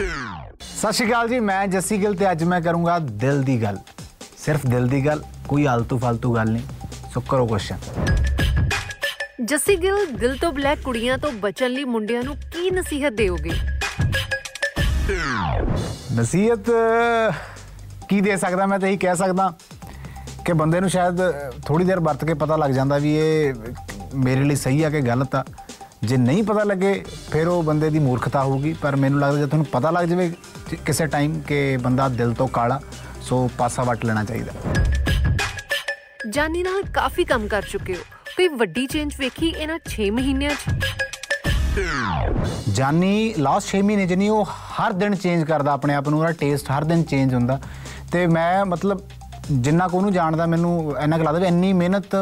ਸਤਿ ਸ਼੍ਰੀ ਅਕਾਲ ਜੀ ਮੈਂ ਜੱਸੀ ਗਿੱਲ ਤੇ ਅੱਜ ਮੈਂ ਕਰੂੰਗਾ ਦਿਲ ਦੀ ਗੱਲ। ਸਿਰਫ ਦਿਲ ਦੀ ਗੱਲ ਕੋਈ ਆਲਤੂ ਫਾਲਤੂ ਗੱਲ ਨਹੀਂ। ਸੋ ਕਰੋ ਕੁਐਸਚਨ ਜੱਸੀ ਗਿੱਲ ਦਿਲ ਤੋਂ ਬਲੈਕ ਕੁੜੀਆਂ ਤੋਂ ਬਚਣ ਲਈ ਮੁੰਡਿਆਂ ਨੂੰ ਕੀ ਨਸੀਹਤ ਦਿਓਗੇ ਨਸੀਹਤ ਕੀ ਦੇ ਸਕਦਾ? ਮੈਂ ਤਾਂ ਇਹੀ ਕਹਿ ਸਕਦਾ ਕਿ ਬੰਦੇ ਨੂੰ ਸ਼ਾਇਦ ਥੋੜੀ ਦੇਰ ਵਰਤ ਕੇ ਪਤਾ ਲੱਗ ਜਾਂਦਾ ਵੀ ਇਹ ਮੇਰੇ ਲਈ ਸਹੀ ਆ ਕਿ ਗਲਤ ਆ। ਜੇ ਨਹੀਂ ਪਤਾ ਲੱਗੇ ਫਿਰ ਉਹ ਬੰਦੇ ਦੀ ਮੂਰਖਤਾ ਹੋਊਗੀ। ਪਰ ਮੈਨੂੰ ਲੱਗਦਾ ਜੇ ਤੁਹਾਨੂੰ ਪਤਾ ਲੱਗ ਜਾਵੇ ਕਿਸੇ ਟਾਈਮ ਕਿ ਬੰਦਾ ਦਿਲ ਤੋਂ ਕਾਲਾ ਸੋ ਪਾਸਾ ਵੱਟ ਲੈਣਾ ਚਾਹੀਦਾ। ਜਾਨੀ ਨਾਲ ਕਾਫੀ ਕੰਮ ਕਰ ਚੁੱਕੇ ਹੋ। ਕੋਈ ਵੱਡੀ ਚੇਂਜ ਵੇਖੀ ਇਹਨਾਂ 6 ਮਹੀਨਿਆਂ 'ਚ? ਜਾਨੀ ਲਾਸਟ 6 ਮਹੀਨੇ ਨਹੀਂ ਉਹ ਹਰ ਦਿਨ ਚੇਂਜ ਕਰਦਾ ਆਪਣੇ ਆਪ ਨੂੰ ਉਹਦਾ ਟੇਸਟ ਹਰ ਦਿਨ ਚੇਂਜ ਹੁੰਦਾ। ਤੇ ਮੈਂ ਮਤਲਬ ਜਿੰਨਾ ਕੋ ਉਹਨੂੰ ਜਾਣਦਾ ਮੈਨੂੰ ਇੰਨਾ ਕੁ ਲੱਗਦਾ ਵੀ ਇੰਨੀ ਮਿਹਨਤ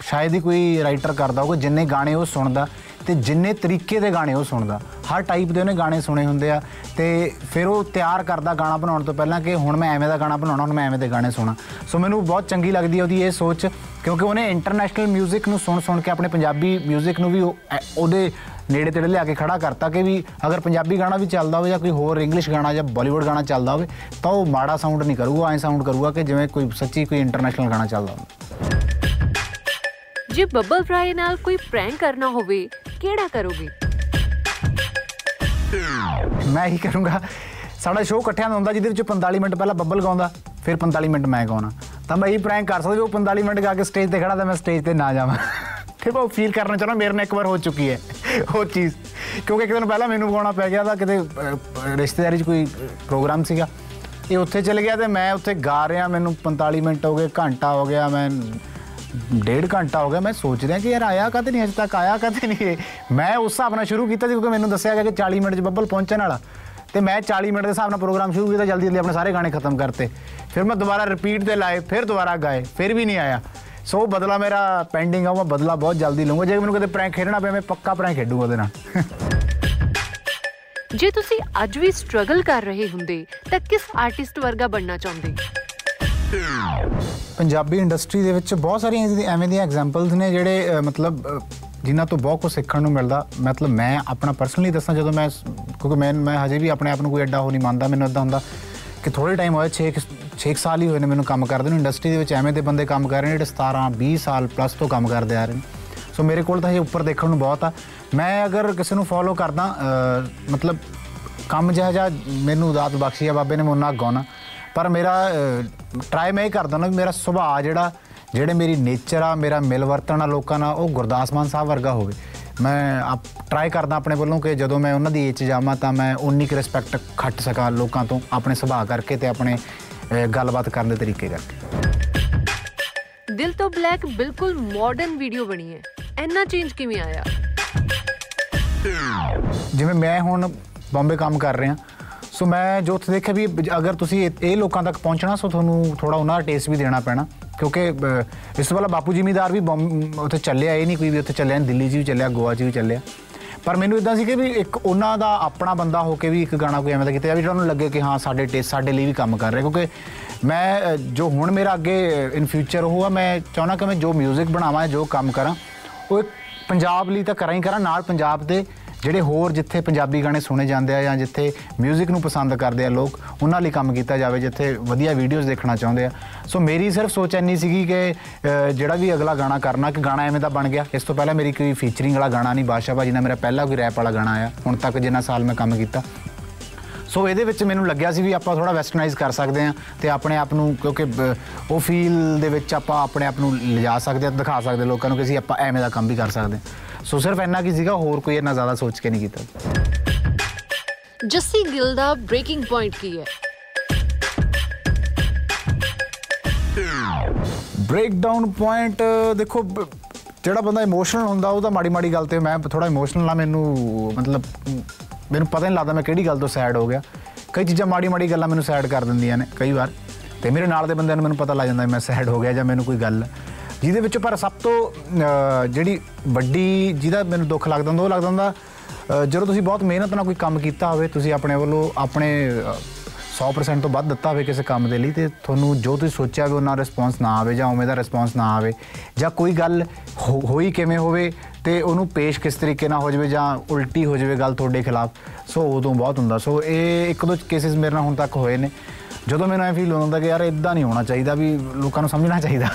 ਸ਼ਾਇਦ ਹੀ ਕੋਈ ਰਾਈਟਰ ਕਰਦਾ ਹੋਊਗਾ ਜਿੰਨੇ ਗਾਣੇ ਉਹ ਸੁਣਦਾ। ਤੇ ਜਿੰਨੇ ਤਰੀਕੇ ਦੇ ਗਾਣੇ ਉਹ ਸੁਣਦਾ ਹਰ ਟਾਈਪ ਦੇ ਉਹਨੇ ਗਾਣੇ ਸੁਣੇ ਹੁੰਦੇ ਆ ਤੇ ਫਿਰ ਉਹ ਤਿਆਰ ਕਰਦਾ ਗਾਣਾ ਬਣਾਉਣ ਤੋਂ ਪਹਿਲਾਂ ਕਿ ਹੁਣ ਮੈਂ ਐਵੇਂ ਦਾ ਗਾਣਾ ਬਣਾਉਣਾ ਹੁਣ ਮੈਂ ਐਵੇਂ ਦੇ ਗਾਣੇ ਸੁਣਾ ਸੋ ਮੈਨੂੰ ਬਹੁਤ ਚੰਗੀ ਲੱਗਦੀ ਹੈ ਉਹਦੀ ਇਹ ਸੋਚ ਕਿਉਂਕਿ ਉਹਨੇ ਇੰਟਰਨੈਸ਼ਨਲ 뮤직 ਨੂੰ ਸੁਣ ਸੁਣ ਕੇ ਆਪਣੇ ਪੰਜਾਬੀ 뮤직 ਨੂੰ ਵੀ ਉਹ- ਐ- ਉਹਦੇ ਨੇੜੇ ਤੇੜੇ ਲਿਆ ਕੇ ਖੜਾ ਕਰਤਾ ਕਿ ਵੀ ਅਗਰ ਪੰਜਾਬੀ ਗਾਣਾ ਵੀ ਚੱਲਦਾ ਹੋਵੇ ਜਾਂ ਕੋਈ ਹੋਰ ਇੰਗਲਿਸ਼ ਗਾਣਾ ਜਾਂ ਬਾਲੀਵੁੱਡ ਗਾਣਾ ਚੱਲਦਾ ਹੋਵੇ ਤਾਂ ਉਹ ਮਾੜਾ ਸਾਊਂਡ ਨਹੀਂ ਕਰੂਗਾ ਐਂ ਸਾਊਂਡ ਕਰੂਗਾ ਕਿ ਜਿਵੇਂ ਕੋਈ ਸੱਚੀ ਕੋਈ ਇੰਟਰਨੈਸ਼ਨਲ ਗਾਣਾ ਚੱਲਦਾ ਹੋਵੇ ਜੇ ਬੱਬਲ ਫਰਾਈ ਨਾਲ ਕੋਈ ਪ੍ਰੈਂਕ ਕਰਨਾ ਹੋਵੇ ਕਿਹੜਾ ਕਰੋਗੇ? ਮੈਂ ਹੀ ਕਰੂੰਗਾ। ਸਾਡਾ ਸ਼ੋਅ ਇਕੱਠਿਆਂ ਦਾ ਹੁੰਦਾ ਜਿਹਦੇ ਵਿੱਚ 45 ਮਿੰਟ ਪਹਿਲਾਂ ਬੱਬਲ ਗਾਉਂਦਾ ਫਿਰ 45 ਮਿੰਟ ਮੈਂ ਗਾਉਣਾ। ਤਾਂ ਮੈਂ ਇਹ ਪ੍ਰੈਂਕ ਕਰ ਸਕਦਾ ਵੀ ਉਹ 45 ਮਿੰਟ ਗਾ ਕੇ ਸਟੇਜ ਤੇ ਖੜਾ ਤਾਂ ਮੈਂ ਸਟੇਜ ਤੇ ਨਾ ਜਾਵਾਂ। ਫਿਰ ਮੈਂ ਉਹ ਫੀਲ ਕਰਨਾ ਚਾਹੁੰਦਾ ਮੇਰੇ ਨਾਲ ਇੱਕ ਵਾਰ ਹੋ ਚੁੱਕੀ ਹੈ ਉਹ ਚੀਜ਼। ਕਿਉਂਕਿ ਇੱਕ ਦਿਨ ਪਹਿਲਾਂ ਮੈਨੂੰ ਗਾਉਣਾ ਪੈ ਗਿਆ ਤਾਂ ਕਿਤੇ ਅਹ, ਰਿਸ਼ਤੇਦਾਰੀ 'ਚ ਕੋਈ ਪ੍ਰੋਗਰਾਮ ਸੀਗਾ। ਇਹ ਉੱਥੇ ਚਲੇ ਗਿਆ ਤੇ ਮੈਂ ਉੱਥੇ ਗਾ ਰਿਹਾ ਮੈਨੂੰ 45 ਮਿੰਟ ਹੋ ਗਏ ਘੰਟਾ ਹੋ ਗਿਆ ਮੈਂ ਡੇਢ ਘੰਟਾ ਹੋ ਗਿਆ, ਮੈਂ ਸੋਚ ਰਿਹਾ ਕਿ ਯਾਰ ਆਇਆ ਕਦੇ ਨਹੀਂ ਅਜੇ ਤੱਕ ਆਇਆ ਕਦੇ ਨਹੀਂ ਇਹ। ਮੈਂ ਉਸ ਹਿਸਾਬ ਨਾਲ ਸ਼ੁਰੂ ਕੀਤਾ ਸੀ, ਕਿਉਂਕਿ ਮੈਨੂੰ ਦੱਸਿਆ ਗਿਆ ਕਿ 40 ਮਿੰਟ 'ਚ ਬੱਬਲ ਪਹੁੰਚਣ ਵਾਲਾ। ਤੇ ਮੈਂ 40 ਮਿੰਟ ਦੇ ਹਿਸਾਬ ਨਾਲ ਪ੍ਰੋਗਰਾਮ ਸ਼ੁਰੂ ਕੀਤਾ, ਜਲਦੀ ਜਲਦੀ ਆਪਣੇ ਸਾਰੇ ਗਾਣੇ ਖਤਮ ਕਰਤੇ। ਫਿਰ ਮੈਂ ਦੁਬਾਰਾ ਰਿਪੀਟ ਤੇ ਲਾਏ, ਫਿਰ ਦੁਬਾਰਾ ਗਾਏ, ਫਿਰ ਵੀ ਨਹੀਂ ਆਇਆ। ਸੋ ਉਹ ਬਦਲਾ ਮੇਰਾ ਪੈਂਡਿੰਗ ਆ, ਉਹ ਮੈਂ ਬਦਲਾ ਬਹੁਤ ਜਲਦੀ ਲਵਾਂਗਾ ਜੇ ਮੈਨੂੰ ਕਦੇ ਪ੍ਰੈਂਕ ਖੇਡਣਾ ਪਿਆ, ਮੈਂ ਪੱਕਾ ਪ੍ਰੈਂਕ ਖੇਡੂਗਾ ਉਹਦੇ ਨਾਲ। ਜੇ ਤੁਸੀਂ ਅੱਜ ਵੀ ਸਟਰਗਲ ਕਰ ਰਹੇ ਹੁੰਦੇ, ਤਾਂ ਕਿਸ ਆਰਟਿਸਟ ਵਰਗਾ ਬਣਨਾ ਚਾਹੁੰਦੇ? ਪੰਜਾਬੀ ਇੰਡਸਟਰੀ ਦੇ ਵਿੱਚ ਬਹੁਤ ਸਾਰੀਆਂ ਇਹਦੀ- ਐਵੇਂ ਦੀਆਂ ਐਗਜ਼ਾਮਪਲਸ ਨੇ ਜਿਹੜੇ ਅਹ, ਮਤਲਬ ਅਹ, ਜਿਨ੍ਹਾਂ ਤੋਂ ਬਹੁਤ ਕੁਝ ਸਿੱਖਣ ਨੂੰ ਮਿਲਦਾ। ਮਤਲਬ ਮੈਂ ਆਪਣਾ ਪਰਸਨਲੀ ਦੱਸਾਂ ਜਦੋਂ ਮੈਂ ਸ- ਕਿਉਂਕਿ ਮੈਂ ਮੈਂ ਹਜੇ ਵੀ ਆਪਣੇ ਆਪ ਨੂੰ ਕੋਈ ਐਡਾ ਹੋ ਨਹੀਂ ਮੰਨਦਾ ਮੈਨੂੰ ਇਦਾਂ ਹੁੰਦਾ ਕਿ ਥੋੜੇ ਟਾਈਮ ਹੋਇਆ 6 6 ਸਾਲ ਹੀ ਹੋਏ ਨੇ ਮੈਨੂੰ ਕੰਮ ਕਰਦੇ ਨੂੰ। ਇੰਡਸਟਰੀ ਦੇ ਵਿੱਚ ਐਵੇਂ ਦੇ ਬੰਦੇ ਕੰਮ ਕਰ ਰਹੇ ਨੇ ਜਿਹੜੇ 17 20 ਸਾਲ ਪਲੱਸ ਤੋਂ ਕੰਮ ਕਰਦੇ ਆ ਰਹੇ ਨੇ। ਸੋ ਮੇਰੇ ਕੋਲ ਤਾਂ ਹਜੇ ਉੱਪਰ ਦੇਖਣ ਨੂੰ ਬਹੁਤ ਆ। ਮੈਂ ਅਗਰ ਕਿਸੇ ਨੂੰ ਫੋਲੋ ਕਰਦਾ ਅਹ, ਮਤਲਬ ਕੰਮ ਜਿਹਾ ਜਿਹਾ ਮੈਨੂੰ ਦਾਤ ਬਖਸ਼ੀ ਆ ਬਾਬੇ ਨੇ ਮੁੰਨਾ ਗਾਉਣਾ ਪਰ ਮੇਰਾ ਟਰਾਈ ਮੈਂ ਇਹ ਕਰਦਾ ਨਾ ਵੀ ਮੇਰਾ ਸੁਭਾਅ ਜਿਹੜਾ ਜਿਹੜੇ ਮੇਰੀ ਨੇਚਰ ਆ ਮੇਰਾ ਮਿਲ ਵਰਤਣ ਆ ਲੋਕਾਂ ਨਾਲ ਉਹ ਗੁਰਦਾਸ ਮਾਨ ਸਾਹਿਬ ਵਰਗਾ ਹੋਵੇ। ਮੈਂ ਟਰਾਈ ਕਰਦਾ ਆਪਣੇ ਵੱਲੋਂ ਕਿ ਜਦੋਂ ਮੈਂ ਉਹਨਾਂ ਦੀ ਏਜ ਜਾਵਾਂ ਤਾਂ ਮੈਂ ਉਨੀ ਕੁ ਰਿਸਪੈਕਟ ਖੱਟ ਸਕਾਂ ਲੋਕਾਂ ਤੋਂ ਆਪਣੇ ਸੁਭਾਅ ਕਰਕੇ ਤੇ ਆਪਣੇ ਗੱਲਬਾਤ ਕਰਨ ਦੇ ਤਰੀਕੇ ਕਰਕੇ। ਦਿਲ ਤੋਂ ਬਲੈਕ ਬਿਲਕੁਲ ਮਾਡਰਨ ਵੀਡੀਓ ਬਣੀ ਹੈ। ਇੰਨਾ ਚੇਂਜ ਕਿਵੇਂ ਆਇਆ? ਜਿਵੇਂ ਮੈਂ ਹੁਣ ਬੰਬੇ ਕੰਮ ਕਰ ਰਿਹਾ ਸੋ ਮੈਂ ਜੋ ਉੱਥੇ ਦੇਖਿਆ ਵੀ ਅਗਰ ਤੁਸੀਂ ਇਹ- ਇਹ ਲੋਕਾਂ ਤੱਕ ਪਹੁੰਚਣਾ ਸੋ ਤੁਹਾਨੂੰ ਥੋੜਾ ਉਹਨਾਂ ਦਾ ਟੇਸਟ ਵੀ ਦੇਣਾ ਪੈਣਾ। ਕਿਉਂਕਿ ਅਹ, ਇਸ ਤੋਂ ਪਹਿਲਾਂ ਬਾਪੂ ਜ਼ਿਮੀਦਾਰ ਵੀ ਬੰਬ- ਉੱਥੇ ਚੱਲਿਆ ਇਹ ਨਹੀਂ ਕੋਈ ਵੀ ਉੱਥੇ ਚੱਲਿਆ ਨਹੀਂ, ਦਿੱਲੀ 'ਚ ਵੀ ਚੱਲਿਆ ਗੋਆ 'ਚ ਵੀ ਚੱਲਿਆ। ਪਰ ਮੈਨੂੰ ਇਦਾਂ ਸੀ ਕਿ ਵੀ ਇੱਕ ਉਹਨਾਂ ਦਾ ਆਪਣਾ ਬੰਦਾ ਹੋ ਕੇ ਵੀ ਇੱਕ ਗਾਣਾ ਕੋਈ ਐਵੇਂ ਦਾ ਕੀਤਾ ਜਾਵੇ ਜਿਹੜਾ ਉਹਨੂੰ ਲੱਗੇ ਕਿ ਹਾਂ ਸਾਡੇ ਟੇਸਟ ਸਾਡੇ ਲਈ ਵੀ ਕੰਮ ਕਰ ਰਿਹਾ। ਕਿਉਂਕਿ ਮੈਂ ਅਹ, ਜੋ ਹੁਣ ਮੇਰਾ ਅੱਗੇ ਇਨ ਫਿਊਚਰ ਉਹ ਆ ਮੈਂ ਚਾਹੁੰਦਾ ਕਿ ਮੈਂ ਜੋ 뮤직 ਬਣਾਵਾਂ ਜੋ ਕੰਮ ਕਰਾਂ ਉਹ ਇੱਕ ਪੰਜਾਬ ਲਈ ਤਾਂ ਕਰਾਂ ਹੀ ਕਰਾਂ ਨਾਲ ਪੰਜਾਬ ਦੇ ਜਿਹੜੇ ਹੋਰ ਜਿੱਥੇ ਪੰਜਾਬੀ ਗਾਣੇ ਸੁਣੇ ਜਾਂਦੇ ਆ ਜਾਂ ਜਿੱਥੇ 뮤직 ਨੂੰ ਪਸੰਦ ਕਰਦੇ ਆ ਲੋਕ ਉਹਨਾਂ ਲਈ ਕੰਮ ਕੀਤਾ ਜਾਵੇ ਜਿੱਥੇ ਵਧੀਆ ਵੀਡੀਓਜ਼ ਦੇਖਣਾ ਚਾਹੁੰਦੇ ਆ। ਸੋ ਮੇਰੀ ਸਿਰਫ ਸੋਚ ਇੰਨੀ ਸੀਗੀ ਕਿ ਅਹ, ਜਿਹੜਾ ਵੀ ਅਗਲਾ ਗਾਣਾ ਕਰਨਾ ਕਿ ਗਾਣਾ ਐਵੇਂ ਦਾ ਬਣ ਗਿਆ। ਇਸ ਤੋਂ ਪਹਿਲਾਂ ਮੇਰੀ ਕੋਈ ਫੀਚਰਿੰਗ ਵਾਲਾ ਗਾਣਾ ਨਹੀਂ ਬਾਦਸ਼ਾਹ ਭਾਜੀ ਨਾਲ ਮੇਰਾ ਪਹਿਲਾ ਕੋਈ ਰੈਪ ਵਾਲਾ ਗਾਣਾ ਆਇਆ। ਹੁਣ ਤੱਕ ਜਿੰਨਾ ਸਾਲ ਮੈਂ ਕੰਮ ਕੀਤਾ। ਸੋ ਇਹਦੇ ਵਿੱਚ ਮੈਨੂੰ ਲੱਗਿਆ ਸੀ ਵੀ ਆਪਾਂ ਥੋੜਾ ਵੈਸਟਰਨਾਈਜ਼ ਕਰ ਸਕਦੇ ਹਾਂ ਤੇ ਆਪਣੇ ਆਪ ਨੂੰ ਕਿਉਂਕਿ ਬ- ਉਹ ਫੀਲ ਦੇ ਵਿੱਚ ਆਪਾਂ ਆਪਣੇ ਆਪ ਨੂੰ ਲਿਜਾ ਸਕਦੇ ਹਾਂ ਦਿਖਾ ਸਕਦੇ ਹਾਂ ਲੋਕਾਂ ਨੂੰ ਕਿ ਅਸੀਂ ਆਪਾਂ ਐਵੇਂ ਦਾ ਕੰਮ ਵੀ ਕਰ ਸਕਦੇ ਹਾਂ ਸੋ ਸਿਰਫ ਇੰਨਾ ਕੀ ਸੀਗਾ ਹੋਰ ਕੋਈ ਇੰਨਾ ਜ਼ਿਆਦਾ ਸੋਚ ਕੇ ਨਹੀਂ ਕੀਤਾ ਜੱਸੀ ਗਿੱਲ ਦਾ ਬ੍ਰੇਕਿੰਗ ਪੁਆਇੰਟ ਕੀ ਹੈ? ਬ੍ਰੇਕ ਡਾਊਨ ਪੁਆਇੰਟ ਦੇਖੋ ਜਿਹੜਾ ਬੰਦਾ ਇਮੋਸ਼ਨਲ ਹੁੰਦਾ ਉਹ ਤਾਂ ਮਾੜੀ ਮਾੜੀ ਗੱਲ ਤੇ ਮੈਂ ਥੋੜਾ ਇਮੋਸ਼ਨਲ ਆ ਮੈਨੂੰ ਮਤਲਬ ਮੈਨੂੰ ਪਤਾ ਨਹੀਂ ਲੱਗਦਾ ਮੈਂ ਕਿਹੜੀ ਗੱਲ ਤੋਂ ਸੈਡ ਹੋ ਗਿਆ। ਕਈ ਚੀਜ਼ਾਂ ਮਾੜੀ ਮਾੜੀ ਗੱਲਾਂ ਮੈਨੂੰ ਸੈਡ ਕਰ ਦਿੰਦੀਆਂ ਨੇ ਕਈ ਵਾਰ। ਤੇ ਮੇਰੇ ਨਾਲ ਦੇ ਬੰਦਿਆਂ ਨੂੰ ਮੈਨੂੰ ਪਤਾ ਲੱਗ ਜਾਂਦਾ ਮੈਂ ਸੈਡ ਹੋ ਗਿਆ ਜਾਂ ਮੈਨੂੰ ਕੋਈ ਗੱਲ ਜਿਹਦੇ ਵਿੱਚ ਪਰ ਸਭ ਤੋਂ ਅ, ਜਿਹੜੀ ਵੱਡੀ ਜਿਹਦਾ ਮੈਨੂੰ ਦੁੱਖ ਲੱਗਦਾ ਹੁੰਦਾ ਉਹ ਲੱਗਦਾ ਹੁੰਦਾ ਅ, ਜਦੋਂ ਤੁਸੀਂ ਬਹੁਤ ਮਿਹਨਤ ਨਾਲ ਕੋਈ ਕੰਮ ਕੀਤਾ ਹੋਵੇ ਤੁਸੀਂ ਆਪਣੇ ਵੱਲੋਂ ਆਪਣੇ ਅ, 100% ਤੋਂ ਵੱਧ ਦਿੱਤਾ ਹੋਵੇ ਕਿਸੇ ਕੰਮ ਦੇ ਲਈ ਤੇ ਤੁਹਾਨੂੰ ਜੋ ਤੁਸੀਂ ਸੋਚਿਆ ਹੋਵੇ ਉਹਨਾਂ ਰਿਸਪੌਂਸ ਨਾ ਆਵੇ ਜਾਂ ਉਵੇਂ ਦਾ ਰਿਸਪੌਂਸ ਨਾ ਆਵੇ ਜਾਂ ਕੋਈ ਗੱਲ ਹੋ- ਹੋਈ ਕਿਵੇਂ ਹੋਵੇ ਤੇ ਉਹਨੂੰ ਪੇਸ਼ ਕਿਸ ਤਰੀਕੇ ਨਾਲ ਹੋ ਜਾਵੇ ਜਾਂ ਉਲਟੀ ਹੋ ਜਾਵੇ ਗੱਲ ਤੁਹਾਡੇ ਖਿਲਾਫ ਸੋ ਉਦੋਂ ਬਹੁਤ ਹੁੰਦਾ। ਸੋ ਇਹ ਇੱਕ ਦੋ ਕੇਸਿਸ ਮੇਰੇ ਨਾਲ ਹੁਣ ਤੱਕ ਹੋਏ ਨੇ। ਜਦੋਂ ਮੈਨੂੰ ਐ ਫੀਲ ਹੁੰਦਾ ਕਿ ਯਾਰ ਇਦਾਂ ਨਹੀਂ ਹੋਣਾ ਚਾਹੀਦਾ ਵੀ ਲੋਕਾਂ ਨੂੰ ਸਮਝਣਾ ਚਾਹੀਦਾ।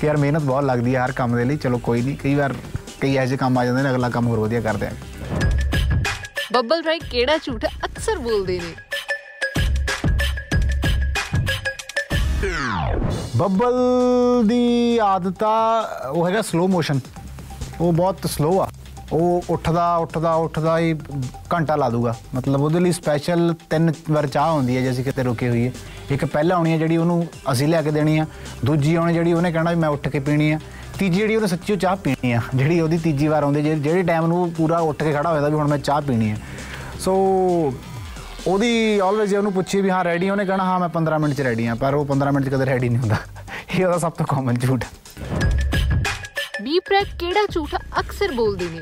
ਕਿ ਯਾਰ ਮਿਹਨਤ ਬਹੁਤ ਲੱਗਦੀ ਹੈ ਹਰ ਕੰਮ ਦੇ ਲਈ। ਚਲੋ ਕੋਈ ਨਹੀਂ ਕਈ ਵਾਰ ਕਈ ਐਸੇ ਕੰਮ ਆ ਜਾਂਦੇ ਨੇ ਅਗਲਾ ਕੰਮ ਹੋਰ ਵਧੀਆ ਕਰਦੇ ਆ। ਬੱਬਲ ਰਾਏ ਕਿਹੜਾ ਝੂਠ ਅਕਸਰ ਬੋਲਦੇ ਨੇ? ਬੱਬਲ ਦੀ ਆਦਤ ਆ ਉਹ ਹੈਗਾ ਸਲੋ ਮੋਸ਼ਨ ਉਹ ਬਹੁਤ ਸਲੋ ਆ। ਉਹ ਉੱਠਦਾ ਉੱਠਦਾ ਉੱਠਦਾ ਹੀ ਘੰਟਾ ਲਾ ਦੂਗਾ। ਮਤਲਬ ਉਹਦੇ ਲਈ ਸਪੈਸ਼ਲ ਤਿੰਨ ਵਾਰ ਚਾਹ ਹੁੰਦੀ ਹੈ ਜੇ ਅਸੀਂ ਕਿਤੇ ਰੁਕੇ ਹੋਈਏ। ਇੱਕ ਪਹਿਲਾਂ ਆਉਣੀ ਹੈ ਜਿਹੜੀ ਉਹਨੂੰ ਅਸੀਂ ਲਿਆ ਕੇ ਦੇਣੀ ਆ, ਦੂਜੀ ਆਉਣੀ ਜਿਹੜੀ ਉਹਨੇ ਕਹਿਣਾ ਵੀ ਮੈਂ ਉੱਠ ਕੇ ਪੀਣੀ ਆ, ਤੀਜੀ ਜਿਹੜੀ ਉਹਨੇ ਸੱਚੀ ਉਹ ਚਾਹ ਪੀਣੀ ਆ, ਜਿਹੜੀ ਉਹਦੀ ਤੀਜੀ ਵਾਰ ਆਉਂਦੀ ਜੇ- ਜਿਹੜੇ ਟਾਈਮ ਨੂੰ ਉਹ ਪੂਰਾ ਉੱਠ ਕੇ ਖੜਾ ਹੋਇਆ ਵੀ ਹੁਣ ਮੈਂ ਚਾਹ ਪੀਣੀ ਆ। ਸੋ ਉਹਦੀ ਆਲਵੇਜ਼ ਉਹਨੂੰ ਪੁੱਛੀ ਵੀ ਹਾਂ ਰੈਡੀ ਉਹਨੇ ਕਹਿਣਾ, ਹਾਂ ਮੈਂ 15 ਮਿੰਟ ਚ ਰੈਡੀ ਆ, ਪਰ ਉਹ 15 ਮਿੰਟ ਚ ਕਦੇ ਰੈਡੀ ਨਹੀਂ ਹੁੰਦਾ। ਇਹ ਉਹਦਾ ਸਭ ਤੋਂ ਕਾਮਨ ਝੂਠ ਆ। ਬੀ ਪ੍ਰੈਕ ਕਿਹੜਾ ਝੂਠ ਅਕਸਰ ਬੋਲਦੇ ਨੇ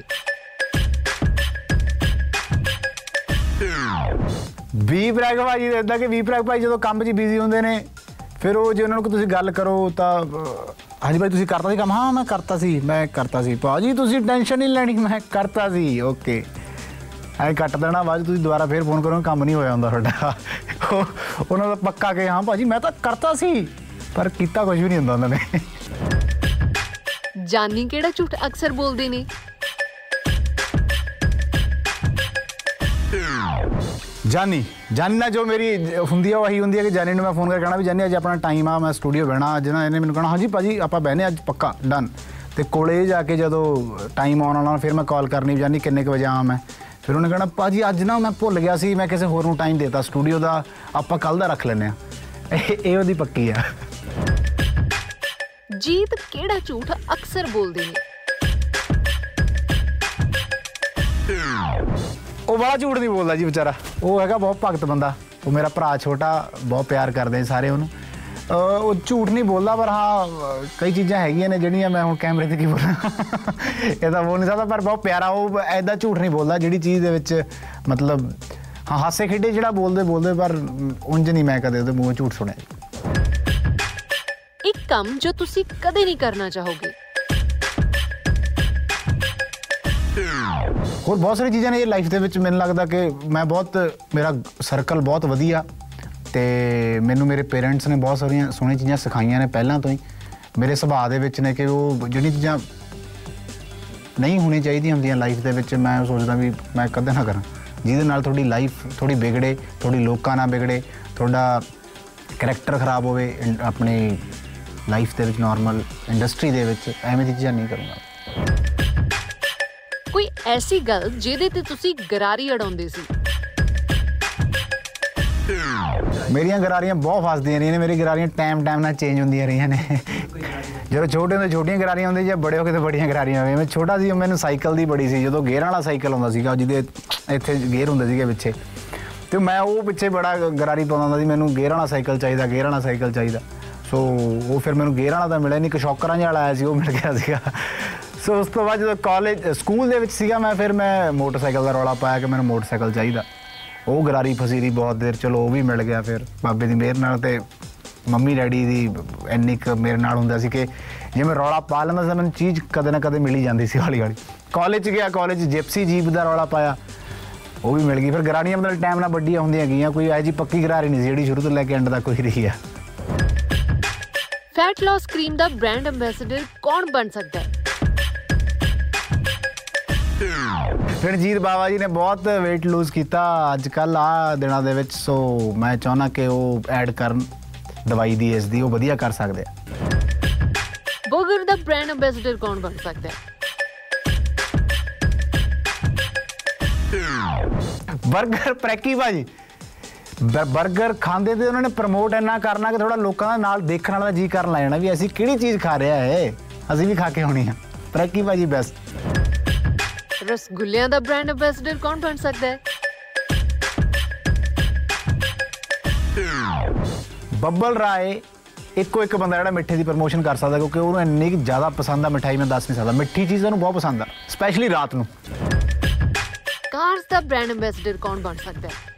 ਵੀ ਬ੍ਰੈਕ ਭਾਜੀ ਦਾ ਇਦਾਂ ਕਿ ਵੀ ਬ੍ਰੈਕ ਭਾਈ ਜਦੋਂ ਕੰਮ 'ਚ ਬਿਜ਼ੀ ਹੁੰਦੇ ਨੇ ਫਿਰ ਉਹ ਜੇ ਉਹਨਾਂ ਨੂੰ ਕੋਈ ਤੁਸੀਂ ਗੱਲ ਕਰੋ ਤਾਂ ਅਹ, ਹਾਂਜੀ ਭਾਈ ਤੁਸੀਂ ਕਰਤਾ ਸੀ ਕੰਮ? ਹਾਂ ਮੈਂ ਕਰਤਾ ਸੀ ਮੈਂ ਕਰਤਾ ਸੀ। ਭਾਜੀ ਤੁਸੀਂ ਟੈਨਸ਼ਨ ਨਹੀਂ ਲੈਣੀ ਮੈਂ ਕਰਤਾ ਸੀ। ਓਕੇ। ਐ ਕੱਟ ਦੇਣਾ ਬਾਅਦ 'ਚ ਤੁਸੀਂ ਦੁਬਾਰਾ ਫੇਰ ਫੋਨ ਕਰੋ ਕੰਮ ਨਹੀਂ ਹੋਇਆ ਹੁੰਦਾ ਤੁਹਾਡਾ। ਉਹ- ਉਹਨਾਂ ਦਾ ਪੱਕਾ ਕਿ ਹਾਂ ਭਾਜੀ ਮੈਂ ਤਾਂ ਕਰਤਾ ਸੀ ਪਰ ਕੀਤਾ ਕੁਝ ਵੀ ਨਹੀਂ ਹੁੰਦਾ ਉਹਨਾਂ ਨੇ। ਜਾਨੀ ਕਿਹੜਾ ਝੂਠ ਅਕਸਰ ਬੋਲਦੇ ਨੇ? ਜਾਨੀ ਜਾਨੀ ਨਾਲ ਜੋ ਮੇਰੀ ਹੁੰਦੀ ਆ ਉਹੀ ਹੁੰਦੀ ਹੈ ਕਿ ਜਾਨੀ ਨੂੰ ਮੈਂ ਫੋਨ ਕਰਕੇ ਕਹਣਾ ਵੀ ਜਾਨੀ ਅੱਜ ਆਪਣਾ ਟਾਈਮ ਆ ਮੈਂ ਸਟੂਡੀਓ ਬਹਿਣਾ ਅੱਜ ਨਾ ਇਹਨੇ ਮੈਨੂੰ ਕਹਣਾ ਹਾਂਜੀ ਭਾਜੀ ਆਪਾਂ ਬਹਿਨੇ ਅੱਜ ਪੱਕਾ ਡਨ ਤੇ ਕੋਲੇ ਜਾ ਕੇ ਜਦੋਂ ਟਾਈਮ ਆਉਣ ਵਾਲਾ ਫਿਰ ਮੈਂ ਕਾਲ ਕਰਨੀ ਜਾਨੀ ਕਿੰਨੇ ਕੁ ਵਜੇ ਆਵਾਂ ਮੈਂ। ਫਿਰ ਉਹਨੇ ਕਹਣਾ ਭਾਜੀ ਅੱਜ ਨਾ ਮੈਂ ਭੁੱਲ ਗਿਆ ਸੀ ਮੈਂ ਕਿਸੇ ਹੋਰ ਨੂੰ ਟਾਈਮ ਦੇਤਾ ਸਟੂਡੀਓ ਦਾ ਆਪਾਂ ਕੱਲ ਦਾ ਰੱਖ ਲੈਨੇ ਆ। ਇਹ ਉਹਦੀ ਪੱਕੀ ਆ। ਜੀਤ ਕਿਹੜਾ ਝੂਠ ਅਕਸਰ ਬੋਲਦੇ ਨੇ? ਉਹ ਬੜਾ ਝੂਠ ਨਹੀਂ ਬੋਲਦਾ ਜੀ ਵਿਚਾਰਾ। ਉਹ ਹੈਗਾ ਬਹੁਤ ਭਗਤ ਬੰਦਾ। ਉਹ ਮੇਰਾ ਭਰਾ ਛੋਟਾ, ਬਹੁਤ ਪਿਆਰ ਕਰਦੇ ਨੇ ਸਾਰੇ ਉਹਨੂੰ। ਅਹ ਉਹ ਝੂਠ ਨਹੀਂ ਬੋਲਦਾ, ਪਰ ਹਾਂ ਅਹ ਕਈ ਚੀਜ਼ਾਂ ਹੈਗੀਆਂ ਨੇ ਜਿਹੜੀਆਂ ਮੈਂ ਹੁਣ ਕੈਮਰੇ ਤੇ ਕੀ ਬੋਲਾਂ। ਇਹ ਤਾਂ ਬੋਲ ਨਹੀਂ ਸਕਦਾ, ਪਰ ਬਹੁਤ ਪਿਆਰਾ, ਉਹ ਐਦਾਂ ਝੂਠ ਨਹੀਂ ਬੋਲਦਾ, ਜਿਹੜੀ ਚੀਜ਼ ਦੇ ਵਿੱਚ ਮਤਲਬ, ਹਾਂ, ਹਾਸੇ ਖੇਡੇ ਜਿਹੜਾ ਬੋਲਦੇ ਬੋਲਦੇ, ਪਰ ਉਂਝ ਨਹੀਂ ਮੈਂ ਕਦੇ ਉਹਦੇ ਮੂੰਹੋਂ ਝੂਠ ਸੁਣਿਆ। ਇੱਕ ਕੰਮ ਜੋ ਤੁਸੀਂ ਕਦੇ ਨਹੀਂ ਕਰਨਾ ਚਾਹੋਗੇ ਹੋਰ ਬਹੁਤ ਸਾਰੀ ਚੀਜ਼ਾਂ ਨੇ ਇਹ ਲਾਈਫ ਦੇ ਵਿੱਚ ਮੈਨੂੰ ਲੱਗਦਾ ਕਿ ਮੈਂ ਬਹੁਤ, ਮੇਰਾ ਸਰਕਲ ਬਹੁਤ ਵਧੀਆ ਤੇ ਮੈਨੂੰ ਮੇਰੇ ਪੇਰੈਂਟਸ ਨੇ ਬਹੁਤ ਸਾਰੀਆਂ ਸੋਹਣੀਆਂ ਚੀਜ਼ਾਂ ਸਿਖਾਈਆਂ ਨੇ ਪਹਿਲਾਂ ਤੋਂ ਹੀ। ਮੇਰੇ ਸੁਭਾਅ ਦੇ ਵਿੱਚ ਨੇ ਕਿ ਉਹ ਜਿਹੜੀਆਂ ਚੀਜ਼ਾਂ ਨਹੀਂ ਹੋਣੀ ਚਾਹੀਦੀਆਂ ਹੁੰਦੀਆਂ ਲਾਈਫ ਦੇ ਵਿੱਚ, ਮੈਂ ਸੋਚਦਾ ਵੀ ਮੈਂ ਕਦੇ ਨਾ ਕਰਾਂ। ਜਿਹਦੇ ਨਾਲ ਤੁਹਾਡੀ ਲਾਈਫ ਥੋੜੀ ਵਿਗੜੇ ਥੋੜੀ ਲੋਕਾਂ ਨਾਲ ਵਿਗੜੇ, ਤੁਹਾਡਾ ਕੈਰੈਕਟਰ ਖਰਾਬ ਹੋਵੇ ਇਨ- ਆਪਣੀ ਲਾਈਫ ਦੇ ਵਿੱਚ ਨਾਰਮਲ ਇੰਡਸਟਰੀ ਦੇ ਵਿੱਚ, ਐਵੇਂ ਦੀ ਚੀਜ਼ਾਂ ਨਹੀਂ ਕਰੂੰਗਾ। ਕੋਈ ਐਸੀ ਗੱਲ ਜਿਹਦੇ ਤੇ ਤੁਸੀਂ ਗਰਾਰੀ ਅੜਾਉਂਦੇ ਸੀ। ਮੇਰੀਆਂ ਗਰਾਰੀਆਂ ਬਹੁਤ ਫਸਦੀਆਂ ਰਹੀਆਂ ਨੇ, ਮੇਰੀ ਗਰਾਰੀਆਂ ਟਾਈਮ ਟਾਈਮ ਨਾਲ ਚੇਂਜ ਹੁੰਦੀਆਂ ਰਹੀਆਂ ਨੇ। ਜਦੋਂ ਛੋਟੇ ਹੁੰਦੇ ਛੋਟੀਆਂ ਗਰਾਰੀਆਂ ਹੁੰਦੀਆਂ ਜਾਂ ਬੜੇ ਹੋ ਕੇ ਤੇ ਬੜੀਆਂ ਗਰਾਰੀਆਂ ਹੋਈਆਂ। ਮੈਂ ਛੋਟਾ ਸੀ ਮੈਨੂੰ ਸਾਈਕਲ ਦੀ ਬੜੀ ਸੀ। ਜਦੋਂ ਗੇਅਰਾਂ ਵਾਲਾ ਸਾਈਕਲ ਹੁੰਦਾ ਸੀਗਾ, ਜਿਹਦੇ ਇੱਥੇ ਗੇਅਰ ਹੁੰਦੇ ਸੀਗੇ ਪਿੱਛੇ। ਤੇ ਮੈਂ ਉਹ ਪਿੱਛੇ ਬੜਾ ਗਰਾਰੀ ਪਾਉਂਦਾ ਹੁੰਦਾ ਸੀ, ਮੈਨੂੰ ਗੇਅਰ ਵਾਲਾ ਸਾਈਕਲ ਚਾਹੀਦਾ, ਗੇਅਰ ਵਾਲਾ ਸਾਈਕਲ ਚਾਹੀਦਾ। ਸੋ ਉਹ ਫਿਰ ਮੈਨੂੰ ਗੇਅਰ ਵਾਲਾ ਤਾਂ ਮਿਲਿਆ ਨਹੀਂ ਕਸ਼ੌਕਰਾਂ ਜਿਹਾ ਵਾਲਾ ਆਇਆ ਸੀ, ਉਹ ਮਿਲ ਗਿਆ ਸੀਗਾ। ਸੋ ਉਸ ਤੋਂ ਬਾਅਦ ਜਦੋਂ ਕਾਲਜ ਸਕੂਲ ਦੇ ਵਿੱਚ ਸੀਗਾ ਮੈਂ, ਫਿਰ ਮੈਂ ਮੋਟਰਸਾਈਕਲ ਦਾ ਰੌਲਾ ਪਾਇਆ ਕਿ ਮੈਨੂੰ ਮੋਟਰਸਾਈਕਲ ਚਾਹੀਦਾ। ਉਹ ਗਰਾਰੀ ਫਸੀ ਰਹੀ ਬਹੁਤ ਦੇਰ, ਚਲੋ ਉਹ ਵੀ ਮਿਲ ਗਿਆ ਫਿਰ ਬਾਬੇ ਦੀ ਮਿਹਰ ਨਾਲ ਤੇ ਮੰਮੀ ਡੈਡੀ ਦੀ ਇੰਨੀ ਕੁ ਮੇਰੇ ਨਾਲ ਹੁੰਦਾ ਸੀ ਕਿ ਜੇ ਮੈਂ ਰੌਲਾ ਪਾ ਲੈਂਦਾ ਸੀ ਮੈਨੂੰ ਚੀਜ਼ ਕਦੇ ਨਾ ਕਦੇ ਮਿਲ ਹੀ ਜਾਂਦੀ ਸੀ ਹੌਲੀ ਹੌਲੀ ਕਾਲਜ ਗਿਆ ਕਾਲਜ ਜਿਪਸੀ ਜੀਪ ਦਾ ਰੌਲਾ ਪਾਇਆ, ਉਹ ਵੀ ਮਿਲ ਗਈ। ਫਿਰ ਗਰਾਰੀਆਂ ਮਤਲਬ ਟਾਈਮ ਨਾਲ ਵੱਡੀਆਂ ਹੁੰਦੀਆਂ ਗਈਆਂ, ਕੋਈ ਐ ਜੀ ਪੱਕੀ ਗਰਾਰੀ ਨਹੀਂ ਸੀ ਜਿਹੜੀ ਸ਼ੁਰੂ ਤੋਂ ਲੈ ਕੇ ਐਂਡ ਤੱਕ ਕੋਈ ਰਹੀ ਆ। ਫੈਟ ਲਾਸ ਕਰੀਮ ਦਾ ਬ੍ਰਾਂਡ ਐਂਬੈਸਡਰ ਕੌਣ ਬਣ ਸਕਦਾ ਹੈ? ਰਣਜੀਤ ਬਾਵਾ ਜੀ ਨੇ ਬਹੁਤ weight lose ਕੀਤਾ ਅੱਜ ਕੱਲ ਆ ਦਿਨਾਂ ਦੇ ਵਿੱਚ ਸੋ ਮੈਂ ਚਾਹੁੰਦਾ ਕਿ ਉਹ ਐਡ ਕਰਨ ਦਵਾਈ ਦੀ ਇਸ ਦੀ ਉਹ ਵਧੀਆ ਕਰ ਸਕਦੇ ਆ। ਬਰਗਰ ਦਾ ਬ੍ਰਾਂਡ ਐਂਬੈਸਡਰ ਕੌਣ ਬਣ ਸਕਦਾ ਹੈ? 버ਗਰ ਪ੍ਰੈਕੀ ਭਾਜੀ। 버ਗਰ ਖਾਂਦੇ ਤੇ ਉਹਨਾਂ ਨੇ ਪ੍ਰਮੋਟ ਇੰਨਾ ਕਰਨਾ ਕਿ ਥੋੜਾ ਲੋਕਾਂ ਦਾ ਨਾਲ ਦੇਖਣ ਵਾਲਾ ਜੀ ਕਰਨ ਲੱਗ ਜਾਣਾ ਵੀ ਅਸੀਂ ਕਿਹੜੀ ਚੀਜ਼ ਖਾ ਰਿਹਾ ਹੈ ਅਸੀਂ ਵੀ ਖਾ ਕੇ ਆਉਣੀ ਆ। ਪ੍ਰੈਕੀ ਭਾਜੀ ਬੈਸਟ ਰਸਗੁੱਲਿਆਂ ਦਾ ਬ੍ਰਾਂਡ ਐਂਬੈਸਡਰ ਕੌਣ ਬਣ ਸਕਦਾ ਹੈ ਬੱਬਲ ਰਾਏ ਇੱਕੋ ਇੱਕ ਬੰਦਾ ਜਿਹੜਾ ਮਿੱਠੇ ਦੀ ਪ੍ਰਮੋਸ਼ਨ ਕਰ ਸਕਦਾ ਕਿਉਂਕਿ ਉਹਨੂੰ ਇੰਨੀ ਜ਼ਿਆਦਾ ਪਸੰਦ ਆ ਮਿਠਾਈ ਮੈਂ ਦੱਸ ਨਹੀਂ ਸਕਦਾ ਮਿੱਠੀ ਚੀਜ਼ ਉਹਨੂੰ ਬਹੁਤ ਪਸੰਦ ਆ ਸਪੈਸ਼ਲੀ ਰਾਤ ਨੂੰ ਕਾਰਸ ਦਾ ਬ੍ਰਾਂਡ ਐਂਬੈਸਡਰ ਕੌਣ ਬਣ ਸਕਦਾ ਹੈ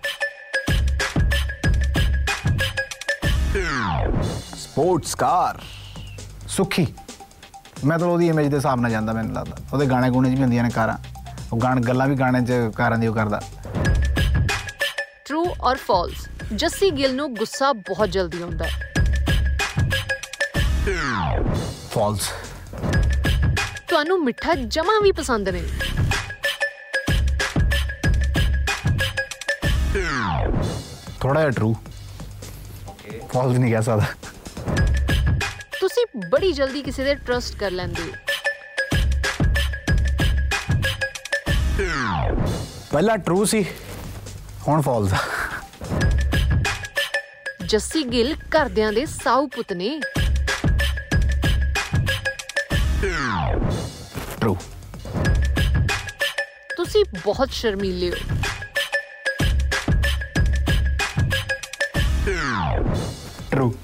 ਸਪੋਰਟਸ ਕਾਰ ਸੁਖੀ ਮੈਂ ਤਾਂ ਉਹਦੀ ਇਮੇਜ ਦੇ ਹਿਸਾਬ ਨਾਲ ਜਾਂਦਾ ਮੈਨੂੰ ਲੱਗਦਾ ਉਹਦੇ ਗਾਣੇ ਗੁਣੇ 'ਚ ਵੀ ਹੁੰਦੀਆਂ ਨੇ ਕਾਰਾਂ ਉਹ ਗਾਣ ਗੱਲਾਂ ਵੀ ਗਾਣੇ 'ਚ ਕਾਰਾਂ ਦੀ ਉਹ ਕਰਦਾ। ਟਰੂ ਔਰ ਫਾਲਸ ਜੱਸੀ ਗਿੱਲ ਨੂੰ ਗੁੱਸਾ ਬਹੁਤ ਜਲਦੀ ਆਉਂਦਾ। ਹੈ ਫਾਲਸ ਤੁਹਾਨੂੰ ਮਿੱਠਾ ਜਮਾ ਵੀ ਪਸੰਦ ਨਹੀਂ। ਥੋੜਾ ਜਿਹਾ ਟਰੂ ਫਾਲਸ ਨਹੀਂ ਕਹਿ ਸਕਦਾ। ਤੁਸੀਂ ਬੜੀ ਜਲਦੀ ਕਿਸੇ ਦੇ ਟਰਸਟ ਕਰ ਲੈਂਦੇ ਹੋ। ਪਹਿਲਾਂ ਟਰੂ ਸੀ ਹੁਣ ਫਾਲਸ ਆ। ਜੱਸੀ ਗਿੱਲ ਘਰਦਿਆਂ ਦੇ ਸਾਊ ਪੁੱਤ ਨੇ। ਟਰੂ ਤੁਸੀਂ ਬਹੁਤ ਸ਼ਰਮੀਲੇ ਹੋ। ਟਰੂ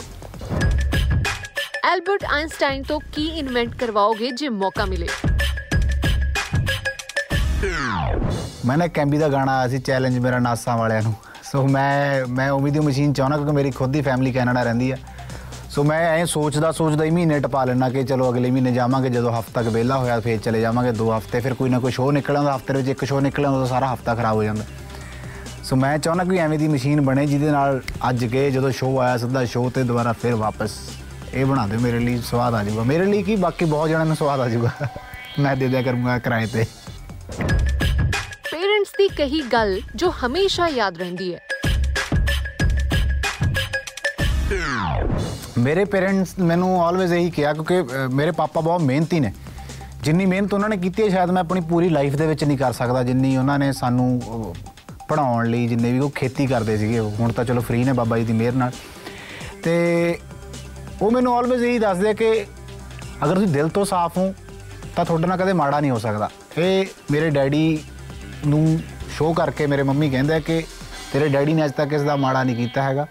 ਐਲਬਰਟ ਆਇਨਸਟਾਈਨ ਤੋਂ ਕੀ ਇਨਵੈਂਟ ਕਰਵਾਓਗੇ ਜੇ ਮੌਕਾ ਮਿਲੇ? ਮੈਂ ਨਾ ਕੈਂਬੀ ਦਾ ਗਾਣਾ ਆਇਆ ਸੀ ਚੈਲੰਜ ਮੇਰਾ ਨਾਸਾਂ ਵਾਲਿਆਂ ਨੂੰ ਸੋ ਮੈਂ ਮੈਂ ਉਮੀਦ ਦੀ ਮਸ਼ੀਨ ਚਾਹਣਾ ਕਿਉਂਕਿ ਮੇਰੀ ਖੁਦ ਦੀ ਫੈਮਿਲੀ ਕੈਨੇਡਾ ਰਹਿੰਦੀ ਆ ਸੋ ਮੈਂ ਐਂ ਸੋਚਦਾ ਸੋਚਦਾ ਹੀ ਮਹੀਨੇ ਟਪਾ ਲੈਣਾ ਕਿ ਚਲੋ ਅਗਲੇ ਮਹੀਨੇ ਜਾਵਾਂਗੇ ਜਦੋਂ ਹਫਤਾ ਤੱਕ ਵਿਹਲਾ ਹੋਇਆ ਫੇਰ ਚਲੇ ਜਾਵਾਂਗੇ ਦੋ ਹਫ਼ਤੇ ਫਿਰ ਕੋਈ ਨਾ ਕੋਈ ਸ਼ੋਅ ਨਿਕਲ ਆਉਂਦਾ ਹਫ਼ਤੇ ਵਿੱਚ ਇੱਕ ਸ਼ੋਅ ਨਿਕਲ ਆਉਂਦਾ ਤਾਂ ਸਾਰਾ ਹਫਤਾ ਖਰਾਬ ਹੋ ਜਾਂਦਾ ਸੋ ਮੈਂ ਚਾਹੁੰਦਾ ਕੋਈ ਐਵੇਂ ਦੀ ਮਸ਼ੀਨ ਬਣੇ ਜਿਹਦੇ ਨਾਲ ਅੱਜ ਕੇ ਜਦੋਂ ਸ਼ੋਅ ਆਇਆ ਸਿੱਧਾ ਸ਼ੋਅ ਤੇ ਦੁਬਾਰਾ ਫਿਰ ਵਾਪਸ ਇਹ ਬਣਾ ਦਿਓ ਮੇਰੇ ਲਈ ਸਵਾਦ ਆ ਜਾਊਗਾ ਮੇਰੇ ਲਈ ਕੀ ਬਾਕੀ ਬਹੁਤ ਜਣਾਂ ਨੂੰ ਸਵਾਦ ਆ ਜਾਊਗਾ ਮੈਂ ਦੇ ਦਿਆ ਕਰੂੰਗਾ ਕਿਰਾਏ ਤੇ ਪੇਰੈਂਟਸ ਦੀ ਕਹੀ ਗੱਲ ਜੋ ਹਮੇਸ਼ਾ ਯਾਦ ਰਹਿੰਦੀ ਹੈ। ਮੇਰੇ ਪੇਰੈਂਟਸ ਮੈਨੂੰ ਆਲਵੇਜ਼ ਇਹੀ ਕਿਹਾ ਕਿਉਂਕਿ ਅ, ਮੇਰੇ ਪਾਪਾ ਬਹੁਤ ਮਿਹਨਤੀ ਨੇ। ਜਿੰਨੀ ਮਿਹਨਤ ਉਹਨਾਂ ਨੇ ਕੀਤੀ ਹੈ ਸ਼ਾਇਦ ਮੈਂ ਆਪਣੀ ਪੂਰੀ ਲਾਈਫ ਦੇ ਵਿੱਚ ਨਹੀਂ ਕਰ ਸਕਦਾ। ਜਿੰਨੀ ਉਹਨਾਂ ਨੇ ਸਾਨੂੰ ਅ, ਪੜ੍ਹਾਉਣ ਲਈ ਜਿੰਨੇ ਵੀ ਉਹ ਖੇਤੀ ਕਰਦੇ ਸੀਗੇ ਹੁਣ ਤਾਂ ਚਲੋ ਫ੍ਰੀ ਨੇ ਬਾਬਾ ਜੀ ਦੀ ਮਿਹਰ ਨਾਲ। ਤੇ ਉਹ ਮੈਨੂੰ ਆਲਵੇਜ਼ ਇਹੀ ਦੱਸਦੇ ਆ ਕਿ ਅਗਰ ਤੁਸੀਂ ਦਿਲ ਤੋਂ ਸਾਫ਼ ਹੋ ਤਾਂ ਤੁਹਾਡੇ ਨਾਲ ਕਦੇ ਮਾੜਾ ਨਹੀਂ ਹੋ ਸਕਦਾ। ਇਹ ਮੇਰੇ ਡੈਡੀ ਨੂੰ ਸ਼ੋਅ ਕਰਕੇ ਮੇਰੇ ਮੰਮੀ ਕਹਿੰਦੇ ਆ ਕਿ ਤੇਰੇ ਡੈਡੀ ਨੇ ਅੱਜ ਤੱਕ ਕਿਸੇ ਦਾ ਮਾੜਾ ਨਹੀਂ ਕੀਤਾ ਹੈਗਾ।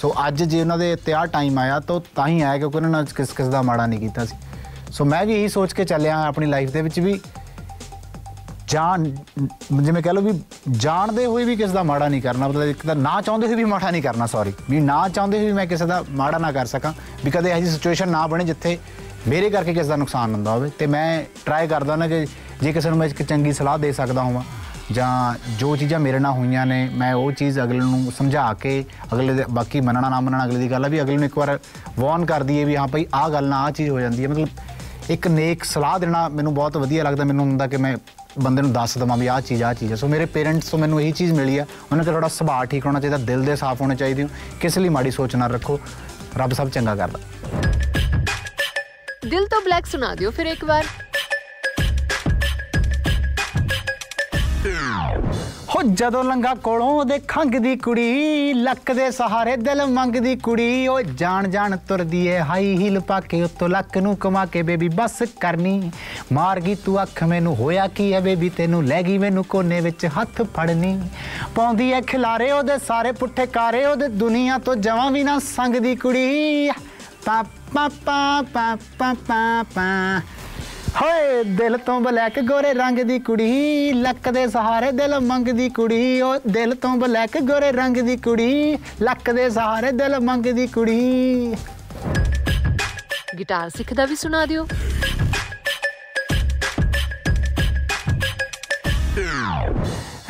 ਸੋ ਅੱਜ ਜੇ ਉਹਨਾਂ ਦੇ ਇੱਥੇ ਆਹ ਟਾਈਮ ਆਇਆ, ਤਾਂ ਉਹ ਤਾਂ ਹੀ ਆਇਆ ਕਿਉਂਕਿ ਉਹਨਾਂ ਨੇ ਕਿਸ ਕਿਸ ਦਾ ਮਾੜਾ ਨਹੀਂ ਕੀਤਾ ਸੀ। ਸੋ ਮੈਂ ਵੀ ਇਹੀ ਸੋਚ ਕੇ ਚੱਲਿਆ ਆਪਣੀ ਲਾਈਫ ਦੇ ਵਿੱਚ ਵੀ ਜਾਣ, ਜਿਵੇਂ ਕਹ ਲਓ ਵੀ ਜਾਣਦੇ ਹੋਏ ਵੀ ਕਿਸੇ ਦਾ ਮਾੜਾ ਨਹੀਂ ਕਰਨਾ, ਮਤਲਬ ਇੱਕ ਤਾਂ ਨਾ ਚਾਹੁੰਦੇ ਹੋਏ ਵੀ ਮਾੜਾ ਨਹੀਂ ਕਰਨਾ ਸੌਰੀ ਵੀ ਨਾ ਚਾਹੁੰਦੇ ਹੋਏ ਵੀ ਮੈਂ ਕਿਸੇ ਦਾ ਮਾੜਾ ਨਾ ਕਰ ਸਕਾਂ, ਵੀ ਕਦੇ ਇਹੋ ਜਿਹੀ ਸਿਚੁਏਸ਼ਨ ਨਾ ਬਣੇ ਜਿੱਥੇ ਮੇਰੇ ਕਰਕੇ ਕਿਸੇ ਦਾ ਨੁਕਸਾਨ ਹੁੰਦਾ ਹੋਵੇ। ਤੇ ਮੈਂ ਟਰਾਈ ਕਰਦਾ ਨਾ ਕਿ ਜੇ ਕਿਸੇ ਨੂੰ ਮੈਂ ਇੱਕ ਚੰਗੀ ਸਲਾਹ ਦੇ ਸਕਦਾ ਹਾਂ ਜਾਂ ਜੋ ਚੀਜ਼ਾਂ ਮੇਰੇ ਨਾਲ ਹੋਈਆਂ ਨੇ, ਮੈਂ ਉਹ ਚੀਜ਼ ਅਗਲੇ ਨੂੰ ਸਮਝਾ ਕੇ ਅਗਲੇ ਦੇ, ਬਾਕੀ ਮੰਨਣਾ ਨਾ ਮੰਨਣਾ ਅਗਲੇ ਦੀ ਗੱਲ ਆ ਵੀ ਅਗਲੇ ਨੂੰ ਇੱਕ ਵਾਰ ਵਾਰਨ ਕਰ ਦਈਏ ਵੀ ਹਾਂ ਭਾਈ ਆਹ ਗੱਲ ਨਾਲ ਆਹ ਚੀਜ਼ ਹੋ ਜਾਂਦੀ ਹੈ। ਮਤਲਬ ਇੱਕ ਨੇਕ ਸਲਾਹ ਦੇਣਾ ਮੈਨੂੰ ਬਹੁਤ ਵਧੀਆ ਲੱਗਦਾ, ਮੈਨੂੰ ਹੁੰਦਾ ਕਿ ਮੈਂ ਬੰਦੇ ਨੂੰ ਦੱਸ ਦਵਾਂ ਵੀ ਆਹ ਚੀਜ਼ ਆਹ ਚੀਜ਼ ਹੈ ਸੋ ਮੇਰੇ ਪੇਰੈਂਟਸ ਤੋਂ ਮੈਨੂੰ ਇਹੀ ਚੀਜ਼ ਮਿਲੀ ਆ। ਉਹਨਾਂ ਦਾ ਥੋੜਾ ਸੁਭਾਅ ਠੀਕ ਹੋਣਾ ਚਾਹੀਦਾ, ਦਿਲ ਦੇ ਸਾਫ਼ ਹੋਣੇ ਚਾਹੀਦੇ ਹੋ ਕਿਸੇ ਲਈ ਮਾੜੀ ਸੋਚ ਨਾ ਰੱਖੋ, ਰੱਬ ਸਭ ਚੰਗਾ ਕਰਦਾ। ਦਿਲ ਤੋਂ ਬਲੈਕ ਸੁਣਾ ਦਿਓ ਫਿਰ ਇੱਕ ਵਾਰ। ਹੋ ਜਦੋਂ ਲੰਗਾ ਕੋਲੋਂ ਉਹਦੇ ਖੰਗਦੀ ਕੁੜੀ, ਲੱਕ ਦੇ ਸਹਾਰੇ ਦਿਲ ਮੰਗਦੀ ਕੁੜੀ ਓ ਜਾਣ ਜਾਣ ਤੁਰਦੀ ਏ, ਹਾਈ ਹੀਲ ਪਾ ਕੇ ਉੱਤੋਂ ਲੱਕ ਨੂੰ ਕਮਾ ਕੇ, ਬੇਬੀ ਬਸ ਕਰਨੀ। ਮਾਰ ਗਈ ਤੂੰ ਅੱਖ, ਮੈਨੂੰ ਹੋਇਆ ਕੀ ਏ ਬੇਬੀ, ਤੈਨੂੰ ਲੈ ਗਈ ਮੈਨੂੰ ਕੋਨੇ ਵਿੱਚ ਹੱਥ ਫੜਨੀ। ਪਾਉਂਦੀ ਏ ਖਿਲਾਰੇ ਉਹਦੇ ਸਾਰੇ ਪੁੱਠੇ ਕਾਰੇ, ਉਹਦੇ ਦੁਨੀਆ ਤੋਂ ਜਵਾਂ ਵੀ ਨਾ ਸੰਗਦੀ ਕੁੜੀ। ਪਾ ਪਾ ਪਾ ਪਾ ਪਾ ਪਾ ਪਾ। ਹੋਏ ਦਿਲ ਤੋਂ ਬਲੈਕ ਗੋਰੇ ਰੰਗ ਦੀ ਕੁੜੀ ਲੱਕ ਦੇ ਸਹਾਰੇ ਦਿਲ ਮੰਗਦੀ ਕੁੜੀ ਓ ਦਿਲ ਤੋਂ ਬਲੈਕ ਗੋਰੇ ਰੰਗ ਦੀ ਕੁੜੀ ਲੱਕ ਦੇ ਸਹਾਰੇ ਦਿਲ ਮੰਗਦੀ ਕੁੜੀ। ਗਿਟਾਰ ਸਿੱਖਦਾ ਵੀ ਸੁਣਾ ਦਿਓ।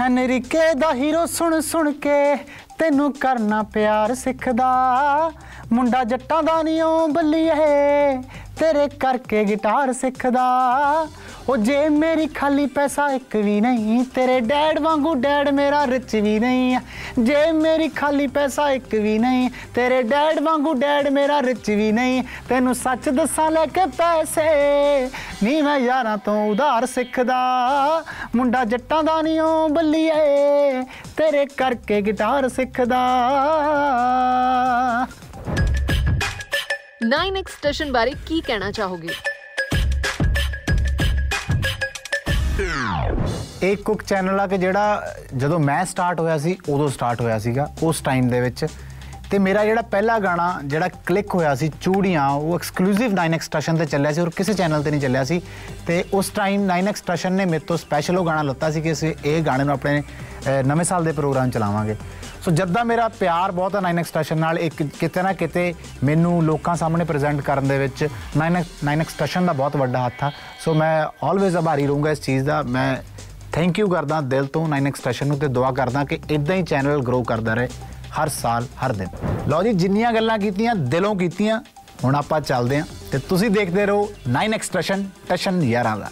ਅਨਰੀਕੇ ਦਾ ਹੀਰੋ ਸੁਣ ਸੁਣ ਕੇ ਤੈਨੂੰ ਕਰਨਾ ਪਿਆਰ ਸਿੱਖਦਾ। ਮੁੰਡਾ ਜੱਟਾਂ ਦਾ ਨਹੀਂ ਓ ਬੱਲੀਏ ਤੇਰੇ ਕਰਕੇ ਗਿਟਾਰ ਸਿੱਖਦਾ। ਉਹ ਜੇ ਮੇਰੀ ਖਾਲੀ ਪੈਸਾ ਇੱਕ ਵੀ ਨਹੀਂ, ਤੇਰੇ ਡੈਡ ਵਾਂਗੂ ਡੈਡ ਮੇਰਾ ਰਿਚ ਵੀ ਨਹੀਂ। ਜੇ ਮੇਰੀ ਖਾਲੀ ਪੈਸਾ ਇੱਕ ਵੀ ਨਹੀਂ, ਤੇਰੇ ਡੈਡ ਵਾਂਗੂ ਡੈਡ ਮੇਰਾ ਰਿਚ ਵੀ ਨਹੀਂ। ਤੈਨੂੰ ਸੱਚ ਦੱਸਾਂ ਲੈ ਕੇ ਪੈਸੇ ਨਹੀਂ ਮੈਂ ਯਾਰਾਂ ਤੋਂ ਉਧਾਰ ਸਿੱਖਦਾ। ਮੁੰਡਾ ਜੱਟਾਂ ਦਾ ਨਹੀਂ ਓ ਬੱਲੀਏ ਤੇਰੇ ਕਰਕੇ ਗਿਟਾਰ ਸਿੱਖਦਾ। 9x ਸਟੇਸ਼ਨ ਬਾਰੇ ਕੀ ਕਹਿਣਾ ਚਾਹੋਗੇ? ਇਹ ਕੁੱਕ ਚੈਨਲ ਆ ਕਿ ਜਿਹੜਾ ਜਦੋਂ ਮੈਂ ਸਟਾਰਟ ਹੋਇਆ ਸੀ ਉਦੋਂ ਸਟਾਰਟ ਹੋਇਆ ਸੀਗਾ ਉਸ ਟਾਈਮ ਦੇ ਵਿੱਚ ਤੇ ਮੇਰਾ ਜਿਹੜਾ ਪਹਿਲਾ ਗਾਣਾ ਜਿਹੜਾ ਕਲਿੱਕ ਹੋਇਆ ਸੀ ਚੂੜੀਆਂ ਉਹ ਐਕਸਕਲੂਸਿਵ 9x ਸਟੇਸ਼ਨ ਤੇ ਚੱਲਿਆ ਸੀ ਔਰ ਕਿਸੇ ਚੈਨਲ ਤੇ ਨਹੀਂ ਚੱਲਿਆ ਸੀ ਤੇ ਉਸ ਟਾਈਮ 9x ਸਟੇਸ਼ਨ ਨੇ ਮੇਰੇ ਤੋਂ ਸਪੈਸ਼ਲ ਉਹ ਗਾਣਾ ਲੱਤਾ ਸੀ ਕਿ ਅਸੀਂ ਇਹ ਗਾਣੇ ਨੂੰ ਆਪਣੇ ਅਹ, ਨਵੇਂ ਸਾਲ ਦੇ ਪ੍ਰੋਗਰਾਮ ਚਲਾਵਾਂਗੇ ਸੋ ਜਦ ਦਾ ਮੇਰਾ ਪਿਆਰ ਬਹੁਤ ਹੈ 9x ਸਟੇਸ਼ਨ ਨਾਲ, ਇੱਕ ਕਿਤੇ ਨਾ ਕਿਤੇ ਮੈਨੂੰ ਲੋਕਾਂ ਸਾਹਮਣੇ ਪ੍ਰੈਜ਼ੈਂਟ ਕਰਨ ਦੇ ਵਿੱਚ 9x 9x ਸਟੇਸ਼ਨ ਦਾ ਬਹੁਤ ਵੱਡਾ ਹੱਥ ਆ। ਸੋ ਮੈਂ ਆਲਵੇਜ਼ ਆਭਾਰੀ ਰਹੂੰਗਾ ਇਸ ਚੀਜ਼ ਦਾ। ਮੈਂ ਥੈਂਕ ਯੂ ਕਰਦਾ ਦਿਲ ਤੋਂ 9x ਸਟੇਸ਼ਨ ਨੂੰ ਤੇ ਦੁਆ ਕਰਦਾ ਕਿ ਇਦਾਂ ਹੀ ਚੈਨਲ ਗਰੋ ਕਰਦਾ ਰਹੇ ਹਰ ਸਾਲ, ਹਰ ਦਿਨ। ਲਓ ਜੀ, ਜਿੰਨੀਆਂ ਗੱਲਾਂ ਕੀਤੀਆਂ, ਦਿਲੋਂ ਕੀਤੀਆਂ, ਹੁਣ ਆਪਾਂ ਚੱਲਦੇ ਹਾਂ ਤੇ ਤੁਸੀਂ ਦੇਖਦੇ ਰਹੋ 9x ਸਟੇਸ਼ਨ ਟਸ਼ਨ 11 ਦਾ।